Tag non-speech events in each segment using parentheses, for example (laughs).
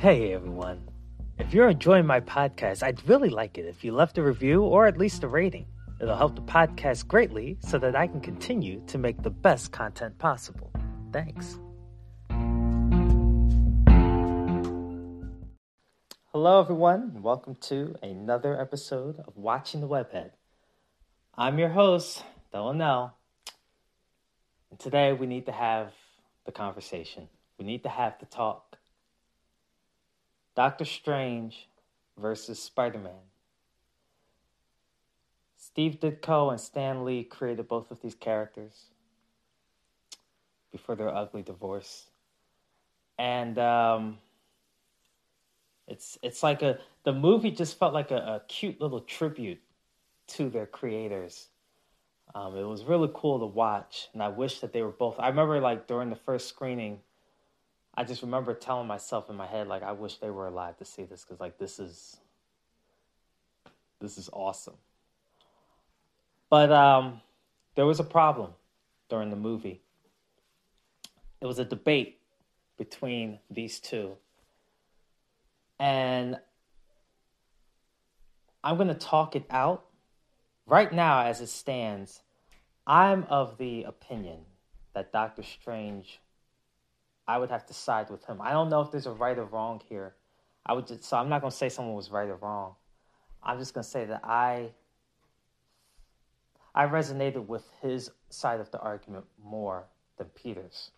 Hey everyone. If you're enjoying my podcast, I'd really like it if you left a review or at least a rating. It'll help the podcast greatly so that I can continue to make the best content possible. Thanks. Hello, everyone, and welcome to another episode of Watching the Webhead. I'm your host, Delanel, and today we need to have the conversation. We need to have the talk. Doctor Strange versus Spider Man. Steve Ditko and Stan Lee created both of these characters before their ugly divorce. And um, it's it's like a the movie just felt like a, a cute little tribute to their creators. Um, it was really cool to watch, and I wish that they were both. I remember like during the first screening, I just remember telling myself in my head like I wish they were alive to see this because like this is this is awesome. But um, there was a problem during the movie. It was a debate between these two and I'm going to talk it out. Right now, as it stands, I'm of the opinion that Doctor Strange, I would have to side with him. I don't know if there's a right or wrong here. I would just, so I'm not going to say someone was right or wrong. I'm just going to say that I I resonated with his side of the argument more than Peter's.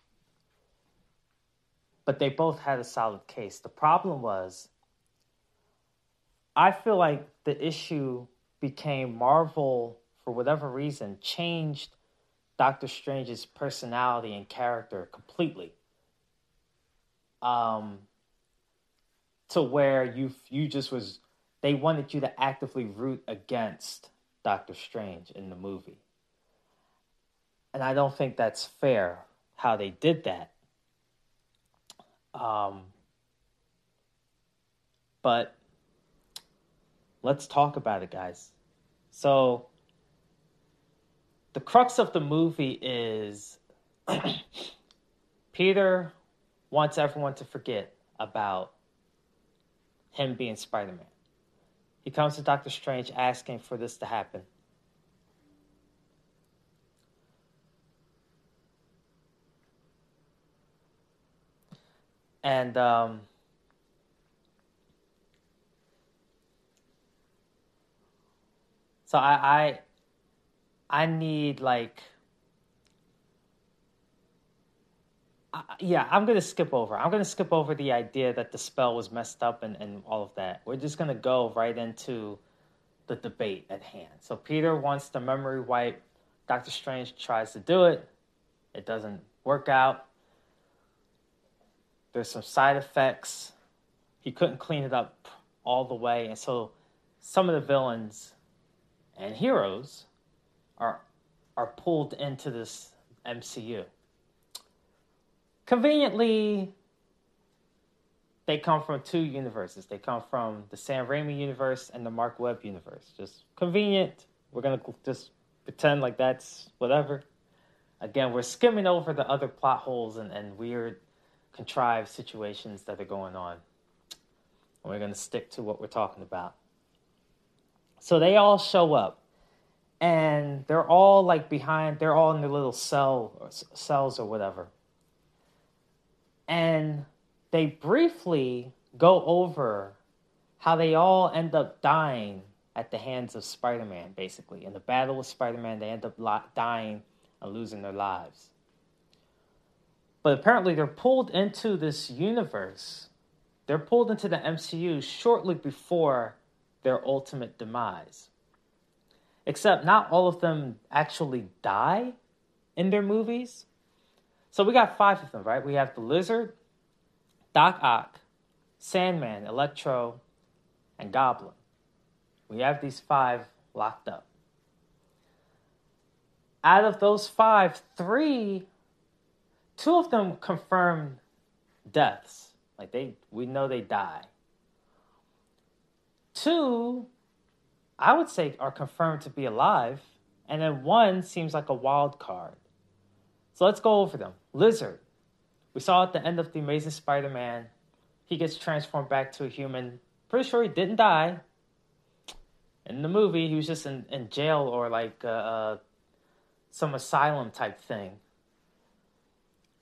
But they both had a solid case. The problem was I feel like the issue became Marvel, for whatever reason, changed Doctor Strange's personality and character completely. Um, to where you you just was they wanted you to actively root against Doctor Strange in the movie. And I don't think that's fair how they did that. Um, but let's talk about it, guys. So, the crux of the movie is (clears throat) Peter wants everyone to forget about him being Spider Man. He comes to Doctor Strange asking for this to happen. And um, So I I I need like yeah, I'm gonna skip over. I'm gonna skip over the idea that the spell was messed up and, and all of that. We're just gonna go right into the debate at hand. So Peter wants the memory wipe. Doctor Strange tries to do it. It doesn't work out. There's some side effects. He couldn't clean it up all the way, and so some of the villains and heroes are are pulled into this MCU. Conveniently, they come from two universes. They come from the Sam Raimi universe and the Marc Webb universe. Just convenient. We're gonna just pretend like that's whatever. Again, we're skimming over the other plot holes and, and weird contrived situations that are going on. And we're gonna stick to what we're talking about. So they all show up, and they're all like behind. They're all in their little cell or cells or whatever, and they briefly go over how they all end up dying at the hands of Spider-Man. Basically, in the battle with Spider-Man, they end up dying and losing their lives. But apparently, they're pulled into this universe. They're pulled into the MCU shortly before their ultimate demise. Except not all of them actually die in their movies. So we got five of them, right? We have the Lizard, Doc Ock, Sandman, Electro, and Goblin. We have these five locked up. Out of those five, three, two of them confirmed deaths. Like they, we know they die. Two, I would say, are confirmed to be alive. And then one seems like a wild card. So let's go over them. Lizard. We saw at the end of The Amazing Spider Man, he gets transformed back to a human. Pretty sure he didn't die. In the movie, he was just in, in jail or like uh, uh, some asylum type thing.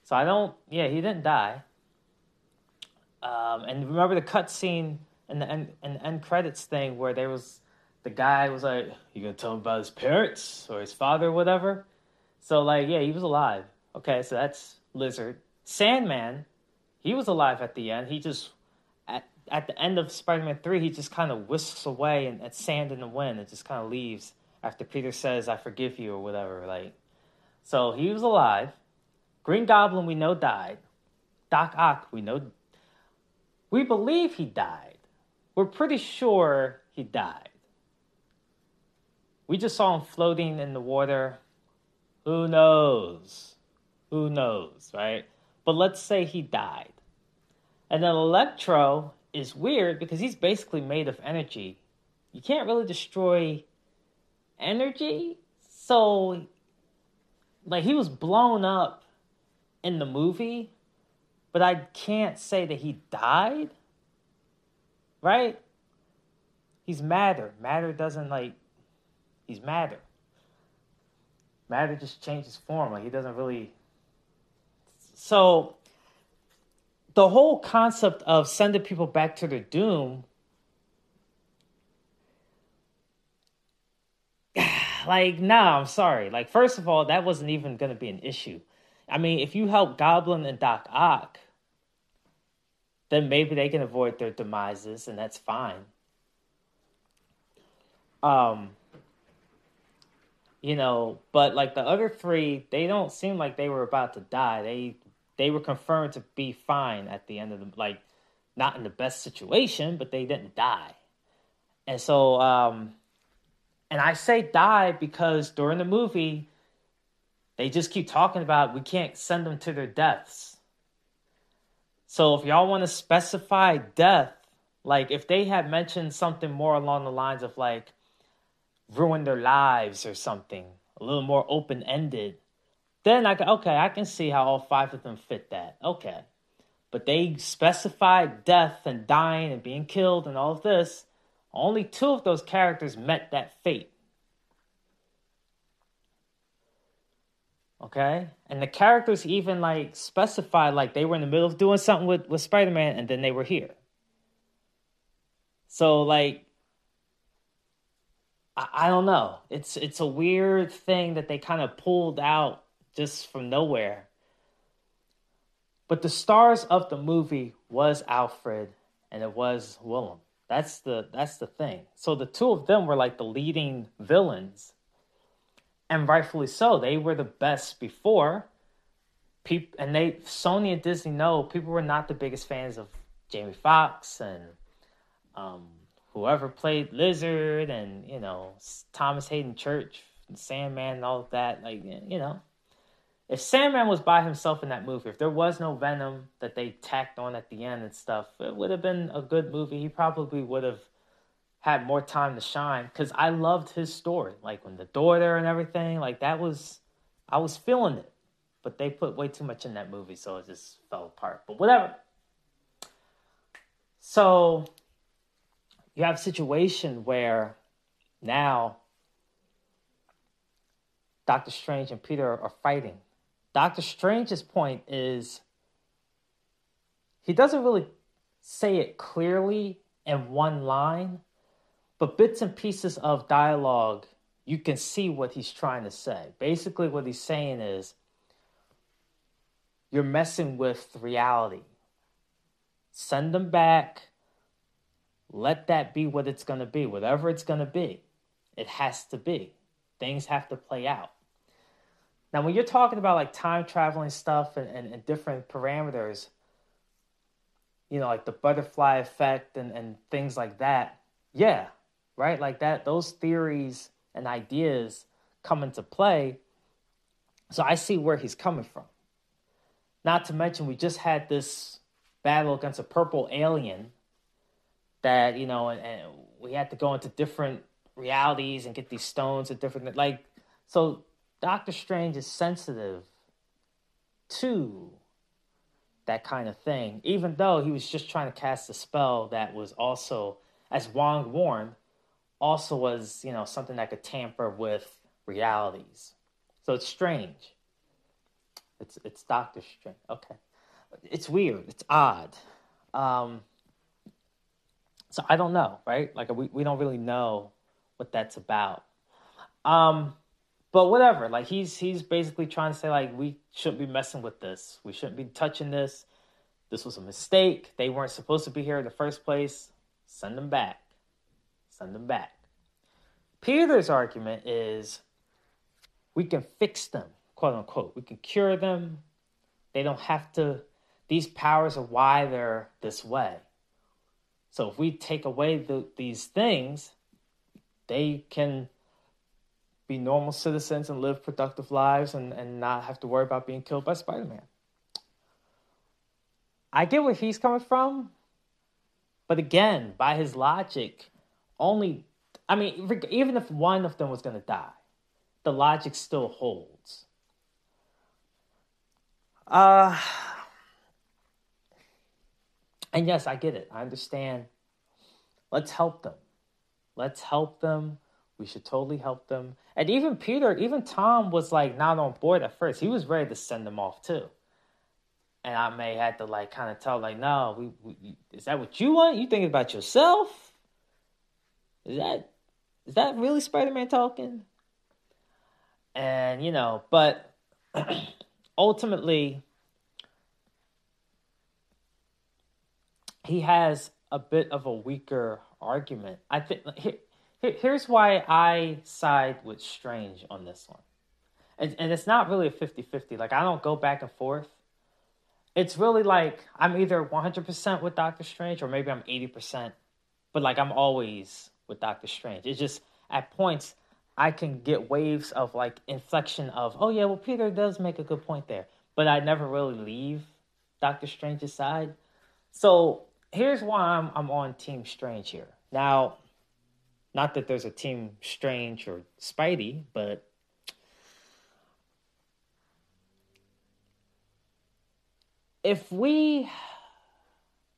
So I don't, yeah, he didn't die. Um, and remember the cutscene in the end, in the end credits thing where there was the guy was like, "You gonna tell him about his parents or his father, or whatever?" So like, yeah, he was alive. Okay, so that's Lizard. Sandman, he was alive at the end. He just at at the end of Spider-Man three, he just kind of whisks away and at sand in the wind. and just kind of leaves after Peter says, "I forgive you" or whatever. Like, so he was alive. Green Goblin, we know died. Doc Ock, we know. We believe he died. We're pretty sure he died. We just saw him floating in the water. Who knows? Who knows, right? But let's say he died. And then Electro is weird because he's basically made of energy. You can't really destroy energy. So, like, he was blown up in the movie, but I can't say that he died. Right? He's matter. Matter doesn't, like, he's matter. Matter just changes form. Like, he doesn't really so the whole concept of sending people back to their doom (sighs) like no i'm sorry. Like first of all that wasn't even going to be an issue. I mean if you help goblin and doc ock then maybe they can avoid their demises and that's fine. Um you know but like the other three they don't seem like they were about to die they they were confirmed to be fine at the end of the like not in the best situation, but they didn't die. And so um and I say die because during the movie they just keep talking about we can't send them to their deaths. So if y'all want to specify death, like if they had mentioned something more along the lines of like ruin their lives or something, a little more open ended, then I can, okay, I can see how all five of them fit that. Okay. But they specified death and dying and being killed and all of this. Only two of those characters met that fate. Okay? And the characters even like specified like they were in the middle of doing something with, with Spider-Man and then they were here. So like I, don't know. It's it's a weird thing that they kind of pulled out just from nowhere. But the stars of the movie was Alfred and it was Willem. That's the that's the thing. So the two of them were like the leading villains. And rightfully so. They were the best before. People and they Sony and Disney know people were not the biggest fans of Jamie Foxx and um, whoever played Lizard and you know Thomas Haden Church, Sandman, and all of that. Like you know, if Sandman was by himself in that movie, if there was no Venom that they tacked on at the end and stuff, it would have been a good movie. He probably would have had more time to shine because I loved his story. Like when the daughter and everything, like that was, I was feeling it. But they put way too much in that movie, so it just fell apart. But whatever. So you have a situation where now Doctor Strange and Peter are fighting Doctor Strange's point is he doesn't really say it clearly in one line, but bits and pieces of dialogue, you can see what he's trying to say. Basically, what he's saying is you're messing with reality. Send them back. Let that be what it's going to be, whatever it's going to be. It has to be. Things have to play out. Now, when you're talking about like time traveling stuff and, and, and different parameters, you know, like the butterfly effect and, and things like that, yeah, right? Like that, those theories and ideas come into play. So I see where he's coming from. Not to mention, we just had this battle against a purple alien that, you know, and, and we had to go into different realities and get these stones at different, like, so Doctor Strange is sensitive to that kind of thing, even though he was just trying to cast a spell that was also, as Wong warned, also was, you know, something that could tamper with realities. So it's strange. It's it's Doctor Strange. Okay. It's weird. It's odd. Um, so I don't know, right? Like we, we don't really know what that's about. Um, but whatever. Like he's he's basically trying to say like we shouldn't be messing with this. We shouldn't be touching this. This was a mistake. They weren't supposed to be here in the first place. Send them back. Send them back. Peter's argument is we can fix them, quote unquote. We can cure them. They don't have to these powers are why they're this way. So if we take away the, these things, they can be normal citizens and live productive lives and, and not have to worry about being killed by Spider Man. I get where he's coming from, but again, by his logic, only, I mean, even if one of them was going to die, the logic still holds. Uh, and yes, I get it. I understand. Let's help them. Let's help them. We should totally help them. And even Peter, even Tom was like not on board at first. He was ready to send them off too. And I may have to like kind of tell like, no, we, we is that what you want? You thinking about yourself? Is that is that really Spider-Man talking? And you know, but (clears throat) ultimately he has a bit of a weaker argument. I think here, here's why I side with Strange on this one. And, and it's not really a 50 50. Like, I don't go back and forth. It's really like I'm either 100% with Doctor Strange or maybe I'm 80%. But, like, I'm always with Doctor Strange. It's just at points I can get waves of, like, inflection of, oh, yeah, well, Peter does make a good point there. But I never really leave Doctor Strange's side. So here's why I'm I'm on Team Strange here. Now, not that there's a Team Strange or Spidey, but if we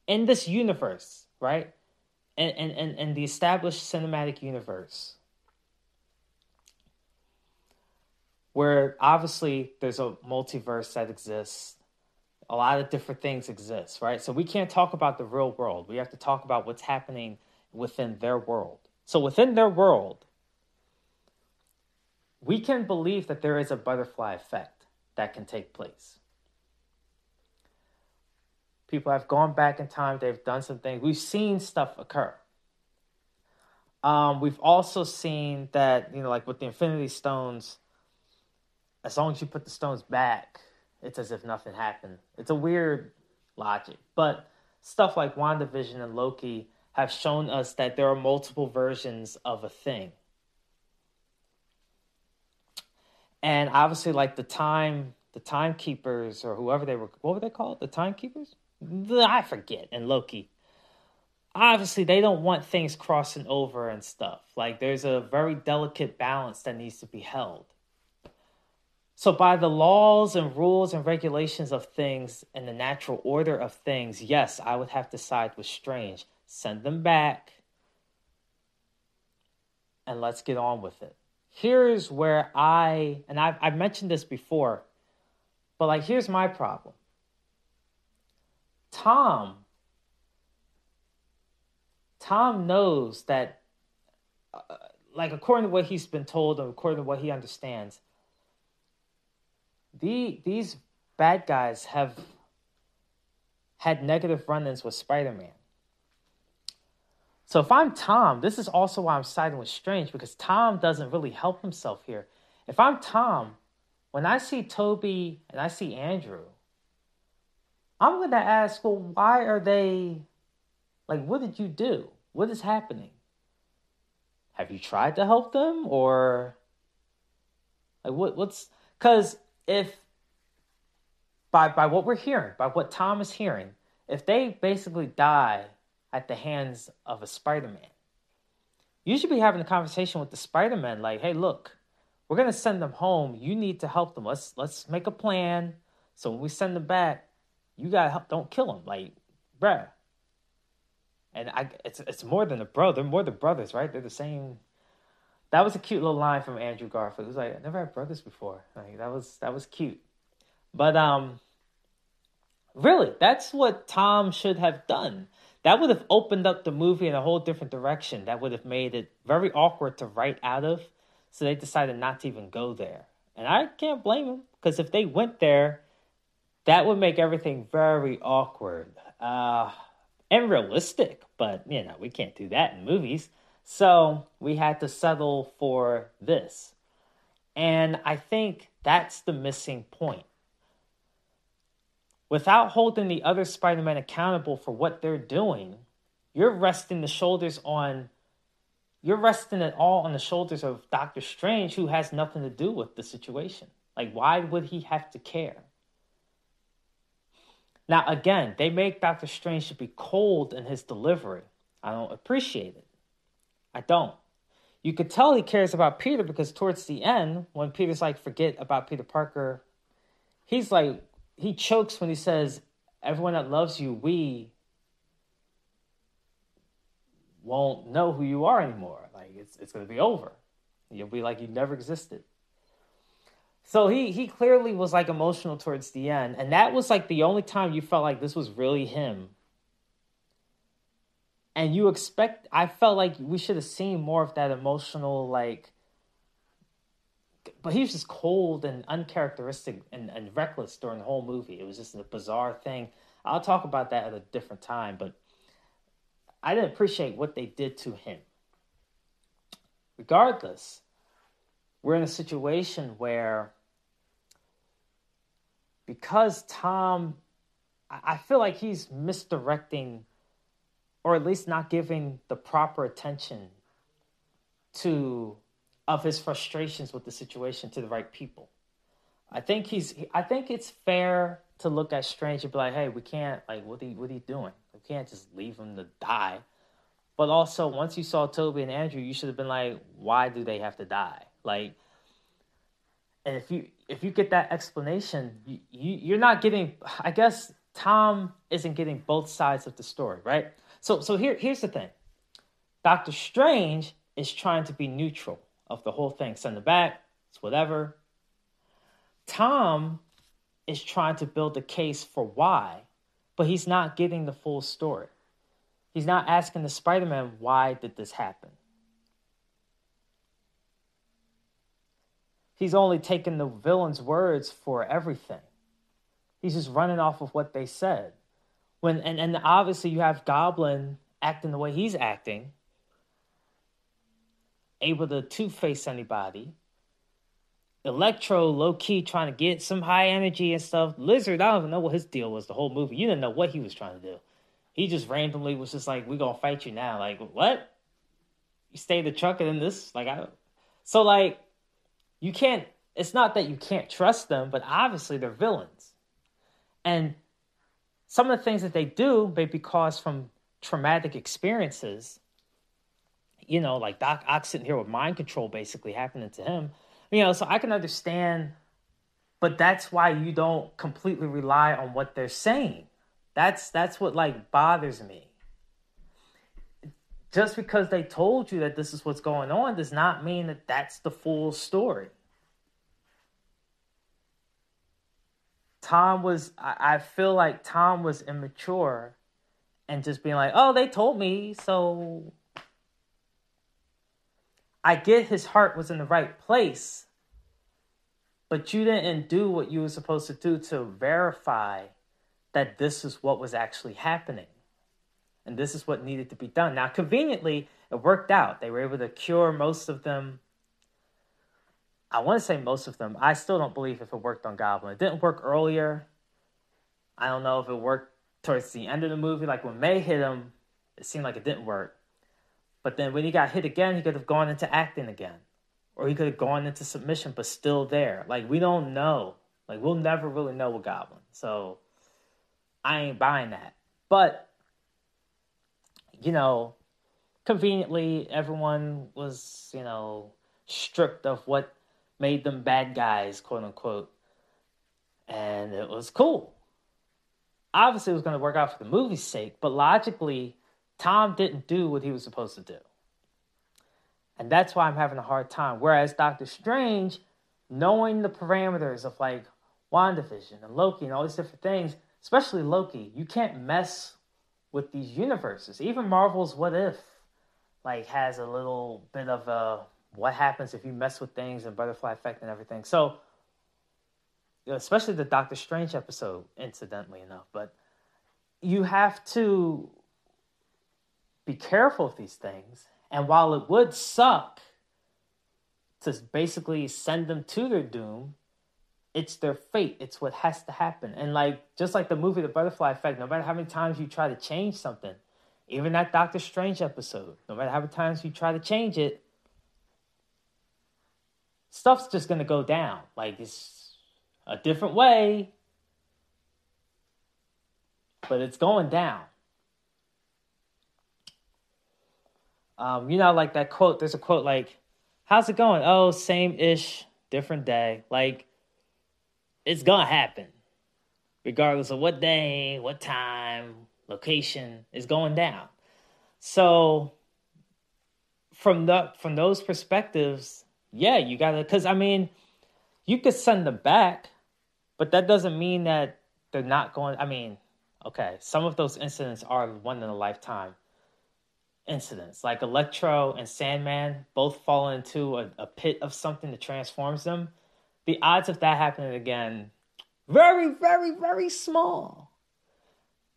in this universe, right? And and, and, and the established cinematic universe where obviously there's a multiverse that exists a lot of different things exist, right? So we can't talk about the real world. We have to talk about what's happening within their world. So within their world, we can believe that there is a butterfly effect that can take place. People have gone back in time, they've done some things. We've seen stuff occur. Um, we've also seen that, you know, like with the Infinity Stones, as long as you put the stones back, it's as if nothing happened. It's a weird logic. But stuff like WandaVision and Loki have shown us that there are multiple versions of a thing. And obviously, like the time, the timekeepers or whoever they were, what were they called? The timekeepers? I forget. And Loki. Obviously, they don't want things crossing over and stuff. Like, there's a very delicate balance that needs to be held. So, by the laws and rules and regulations of things and the natural order of things, yes, I would have to side with Strange. Send them back and let's get on with it. Here's where I, and I've, I've mentioned this before, but like, here's my problem. Tom, Tom knows that, uh, like, according to what he's been told and according to what he understands, the these bad guys have had negative run-ins with Spider-Man. So if I'm Tom, this is also why I'm siding with Strange because Tom doesn't really help himself here. If I'm Tom, when I see Tobey and I see Andrew, I'm going to ask, well, why are they like what did you do? What is happening? Have you tried to help them or like what what's cuz if by by what we're hearing, by what Tom is hearing, if they basically die at the hands of a Spider-Man, you should be having a conversation with the Spider-Man like, "Hey, look, we're to send them home. You need to help them. Let's let's make a plan so when we send them back, you gotta help. Don't kill them, like, bruh. And I, it's it's more than a brother. They're more than brothers, right? They're the same. That was a cute little line from Andrew Garfield. It was like, I never had brothers before. Like that was that was cute. But um, really, that's what Tom should have done. That would have opened up the movie in a whole different direction. That would have made it very awkward to write out of. So they decided not to even go there. And I can't blame them because if they went there, that would make everything very awkward uh, and realistic. But, you know, we can't do that in movies. So we had to settle for this. And I think that's the missing point. Without holding the other Spider Man accountable for what they're doing, you're resting the shoulders on you're resting it all on the shoulders of Doctor Strange, who has nothing to do with the situation. Like, why would he have to care? Now, again, they make Doctor Strange to be cold in his delivery. I don't appreciate it. I don't. You could tell he cares about Peter because towards the end, when Peter's like, forget about Peter Parker, he's like, he chokes when he says, everyone that loves you, we won't know who you are anymore. Like it's it's gonna be over. You'll be like you never existed. So he he clearly was like emotional towards the end, and that was like the only time you felt like this was really him. And you expect I felt like we should have seen more of that emotional like but he was just cold and uncharacteristic and, and reckless during the whole movie. It was just a bizarre thing. I'll talk about that at a different time, but I didn't appreciate what they did to him. Regardless, we're in a situation where because Tom, I feel like he's misdirecting or at least not giving the proper attention to of his frustrations with the situation to the right people. I think he's I think it's fair to look at Strange and be like, hey, we can't like what you, what you doing? We can't just leave him to die. But also, once you saw Tobey and Andrew, you should have been like, why do they have to die? Like, and if you if you get that explanation, you, you you're not getting. I guess Tom isn't getting both sides of the story, right? So so here here's the thing. Doctor Strange is trying to be neutral of the whole thing. Send it back. It's whatever. Tom is trying to build a case for why, but he's not getting the full story. He's not asking the Spider Man, why did this happen? He's only taking the villain's words for everything. He's just running off of what they said. When and, and obviously you have Goblin acting the way he's acting, able to two face anybody. Electro low key trying to get some high energy and stuff. Lizard, I don't even know what his deal was the whole movie. You didn't know what he was trying to do. He just randomly was just like, "We're gonna fight you now." Like what? You stay the truck and then this like I. So like, you can't. It's not that you can't trust them, but obviously they're villains, and some of the things that they do may be caused from traumatic experiences. You know, like Doc Ock sitting here with mind control basically happening to him you know, so I can understand, but that's why you don't completely rely on what they're saying. That's that's what like bothers me. Just because they told you that this is what's going on does not mean that that's the full story. Tom was, I, I feel like Tom was immature and just being like, oh, they told me, so I get his heart was in the right place, but you didn't do what you were supposed to do to verify that this is what was actually happening. And this is what needed to be done. Now, conveniently, it worked out. They were able to cure most of them. I want to say most of them. I still don't believe if it worked on Goblin. It didn't work earlier. I don't know if it worked towards the end of the movie. Like when May hit him, it seemed like it didn't work. But then when he got hit again, he could have gone into acting again. Or he could have gone into submission, but still there. Like, we don't know. Like, we'll never really know with Goblin. So, I ain't buying that. But, you know, conveniently, everyone was, you know, stripped of what made them bad guys, quote unquote. And it was cool. obviously it was going to work out for the movie's sake, but logically, Tom didn't do what he was supposed to do. And that's why I'm having a hard time. Whereas Doctor Strange, knowing the parameters of like WandaVision and Loki and all these different things, especially Loki, you can't mess with these universes. Even Marvel's What If like has a little bit of a what happens if you mess with things and butterfly effect and everything. So especially the Doctor Strange episode, incidentally enough, but you have to be careful with these things. And while it would suck to basically send them to their doom, it's their fate. It's what has to happen. And like just like the movie The Butterfly Effect, no matter how many times you try to change something, even that Doctor Strange episode, no matter how many times you try to change it, stuff's just gonna go down. Like it's a different way, but it's going down. Um, you know, like that quote, there's a quote like, How's it going? Oh, same ish, different day. Like, it's gonna happen. Regardless of what day, what time, location is going down. So from the from those perspectives, yeah, you gotta because I mean, you could send them back, but that doesn't mean that they're not going. I mean, okay, some of those incidents are one in a lifetime incidents. Like Electro and Sandman both fall into a, a pit of something that transforms them. The odds of that happening again, very, very, very small.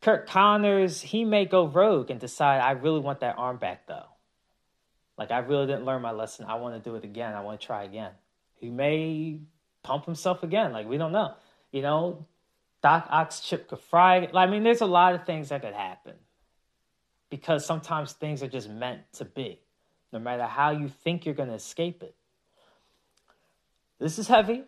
Curt Connors, he may go rogue and decide, I really want that arm back though. Like, I really didn't learn my lesson. I want to do it again. I want to try again. He may pump himself again. Like, we don't know. You know, Doc Ock's chip could fry. I mean, there's a lot of things that could happen because sometimes things are just meant to be, no matter how you think you're going to escape it. This is heavy,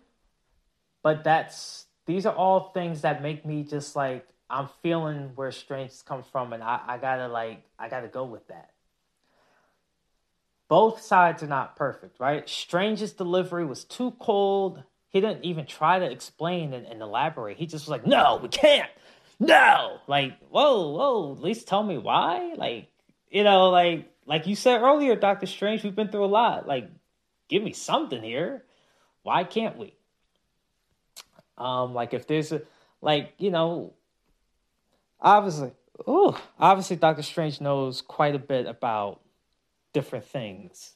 but that's these are all things that make me just like I'm feeling where Strange's come from, and I, I gotta like I gotta go with that. Both sides are not perfect, right? Strange's delivery was too cold. He didn't even try to explain and, and elaborate. He just was like, "No, we can't. No." Like, whoa, whoa. At least tell me why. Like, you know, like like you said earlier, Doctor Strange. We've been through a lot. Like, give me something here. Why can't we? Um, like if there's a like you know obviously, oh, obviously, Doctor Strange knows quite a bit about different things,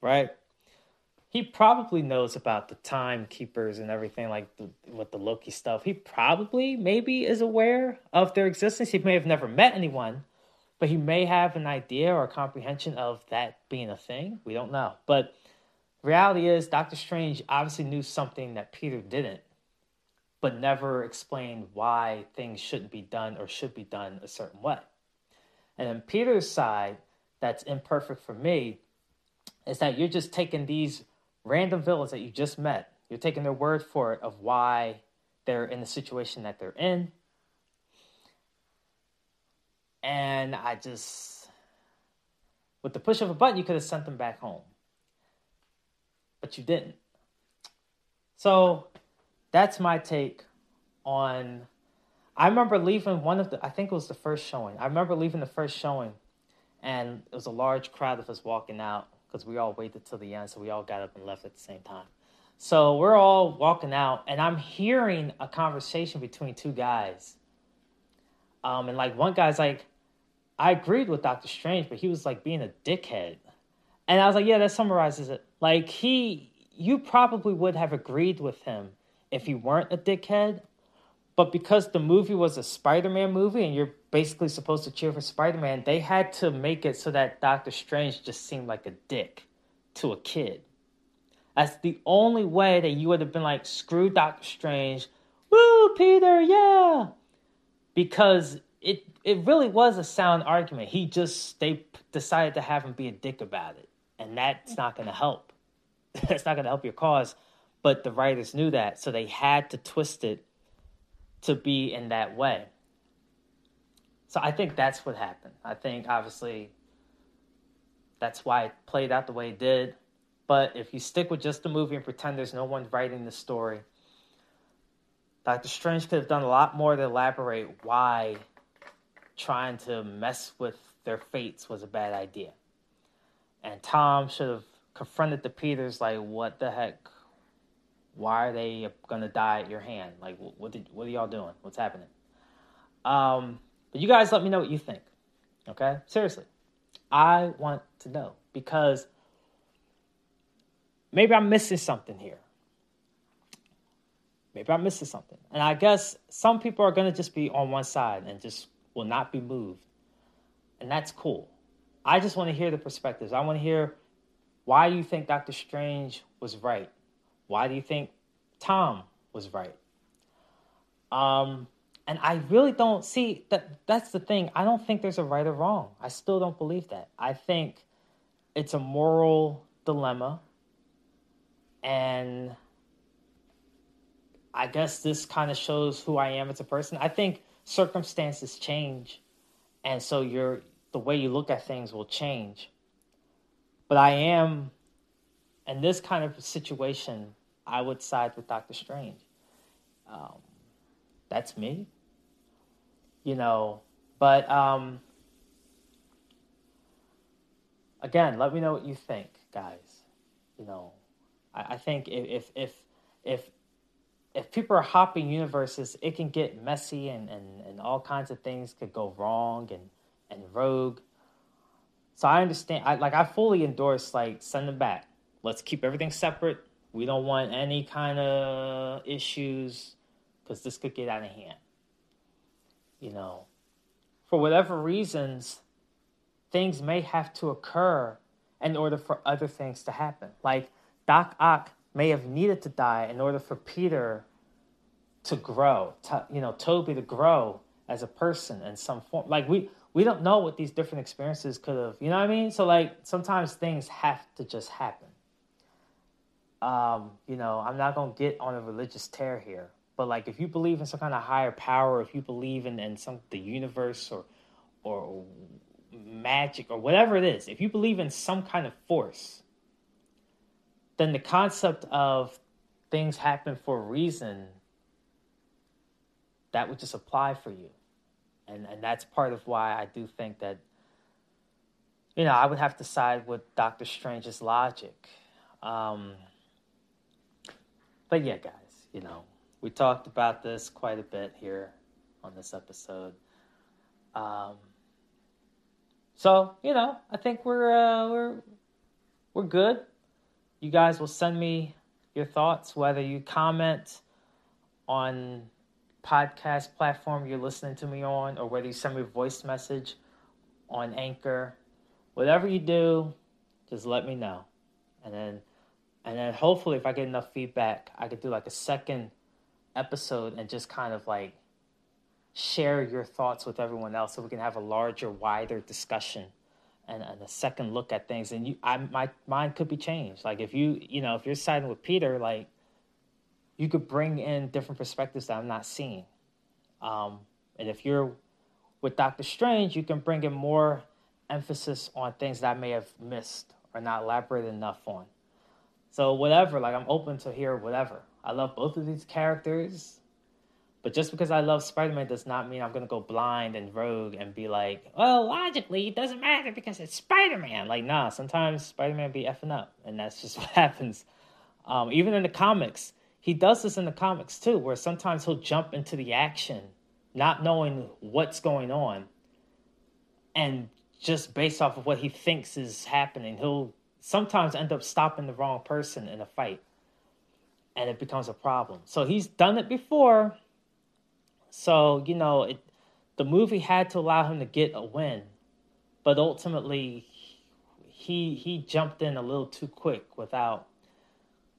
right? He probably knows about the timekeepers and everything like the, with the Loki stuff. He probably, maybe, is aware of their existence. He may have never met anyone, but he may have an idea or comprehension of that being a thing. We don't know, but reality is Doctor Strange obviously knew something that Peter didn't but never explained why things shouldn't be done or should be done a certain way. And then Peter's side, that's imperfect for me, is that you're just taking these random villains that you just met, you're taking their word for it of why they're in the situation that they're in. And I just, with the push of a button, you could have sent them back home. But you didn't. So that's my take on. I remember leaving one of the. I think it was the first showing. I remember leaving the first showing, and it was a large crowd of us walking out because we all waited till the end, so we all got up and left at the same time. So we're all walking out, and I'm hearing a conversation between two guys. Um, and like one guy's like, I agreed with Doctor Strange, but he was like being a dickhead. And I was like, yeah, that summarizes it. Like he, you probably would have agreed with him if he weren't a dickhead. But because the movie was a Spider Man movie and you're basically supposed to cheer for Spider Man, they had to make it so that Doctor Strange just seemed like a dick to a kid. That's the only way that you would have been like, screw Doctor Strange, woo, Peter, yeah. Because it it really was a sound argument. He just they decided to have him be a dick about it, and that's not going to help. (laughs) that's not going to help your cause but the writers knew that, so they had to twist it to be in that way. So I think that's what happened. I think obviously that's why it played out the way it did. But if you stick with just the movie and pretend there's no one writing the story, Doctor Strange could have done a lot more to elaborate why trying to mess with their fates was a bad idea. And Tom should have confronted the Peters like, "What the heck? Why are they gonna die at your hand? Like, what did what are y'all doing? What's happening?" Um, but you guys, let me know what you think. Okay, seriously, I want to know because maybe I'm missing something here. Maybe I'm missing something. And I guess some people are to just be on one side and just will not be moved. And that's cool. I just want to hear the perspectives. I want to hear why you think Doctor Strange was right. Why do you think Tom was right? Um, and I really don't see that. That's the thing. I don't think there's a right or wrong. I still don't believe that. I think it's a moral dilemma, and I guess this kind of shows who I am as a person. I think circumstances change, and so your the way you look at things will change. But I am, in this kind of situation, I would side with Doctor Strange. Um, that's me, you know. But um, again, let me know what you think, guys. You know, I, I think if if if if people are hopping universes, it can get messy and, and, and all kinds of things could go wrong and, and rogue. So I understand. I like I fully endorse like send them back. Let's keep everything separate. We don't want any kind of issues because this could get out of hand. You know, for whatever reasons, things may have to occur in order for other things to happen. Like Doc Ock may have needed to die in order for Peter to grow, to, you know, Tobey to grow as a person in some form. Like we we don't know what these different experiences could have, you know what I mean? So like sometimes things have to just happen. Um, you know, I'm not gonna get on a religious tear here, but like if you believe in some kind of higher power, if you believe in, in some the universe or or magic or whatever it is, if you believe in some kind of force, then the concept of things happen for a reason that would just apply for you. And and that's part of why I do think that you know, I would have to side with Doctor Strange's logic. Um, but yeah, guys, you know, we talked about this quite a bit here on this episode. Um, so you know, I think we're uh, we're we're good. You guys will send me your thoughts, whether you comment on podcast platform you're listening to me on, or whether you send me a voice message on Anchor. Whatever you do, just let me know, and then and then hopefully, if I get enough feedback, I could do like a second episode and just kind of like share your thoughts with everyone else, so we can have a larger, wider discussion and, and a second look at things. And you, I, my mind could be changed. Like if you, you know, if you're siding with Peter, like you could bring in different perspectives that I'm not seeing. Um, and if you're with Doctor Strange, you can bring in more emphasis on things that I may have missed or not elaborated enough on. So whatever, like I'm open to hear whatever. I love both of these characters. But just because I love Spider Man does not mean I'm gonna go blind and rogue and be like, well, logically it doesn't matter because it's Spider Man. Like, nah, sometimes Spider Man be effing up, and that's just (laughs) what happens. Um, even in the comics, he does this in the comics too, where sometimes he'll jump into the action, not knowing what's going on, and just based off of what he thinks is happening, he'll sometimes end up stopping the wrong person in a fight, and it becomes a problem. So he's done it before. So, you know, it, the movie had to allow him to get a win, but ultimately he he jumped in a little too quick without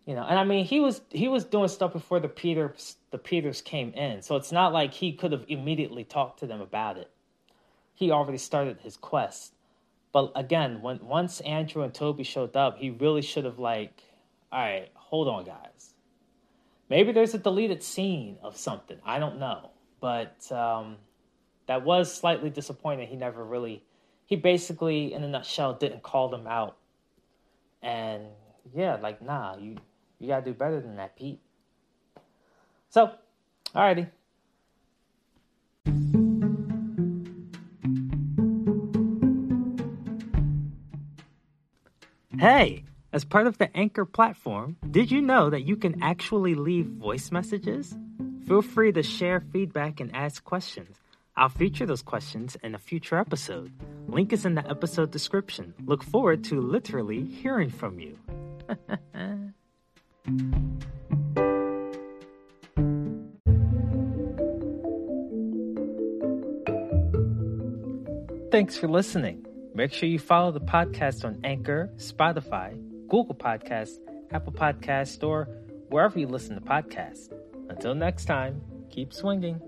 you know and i mean he was he was doing stuff before the peters the peters came in. So it's not like he could have immediately talked to them about it. He already started his quest but again when once andrew and Tobey showed up he really should have like all right hold on guys maybe there's a deleted scene of something i don't know but um, that was slightly disappointing. He never really, he basically, in a nutshell, didn't call them out. And yeah, like, nah, you, you gotta do better than that, Pete. So, Alrighty. Hey, as part of the Anchor platform, did you know that you can actually leave voice messages? Feel free to share feedback and ask questions. I'll feature those questions in a future episode. Link is in the episode description. Look forward to literally hearing from you. (laughs) Thanks for listening. Make sure you follow the podcast on Anchor, Spotify, Google Podcasts, Apple Podcasts, or wherever you listen to podcasts. Until next time, keep swinging.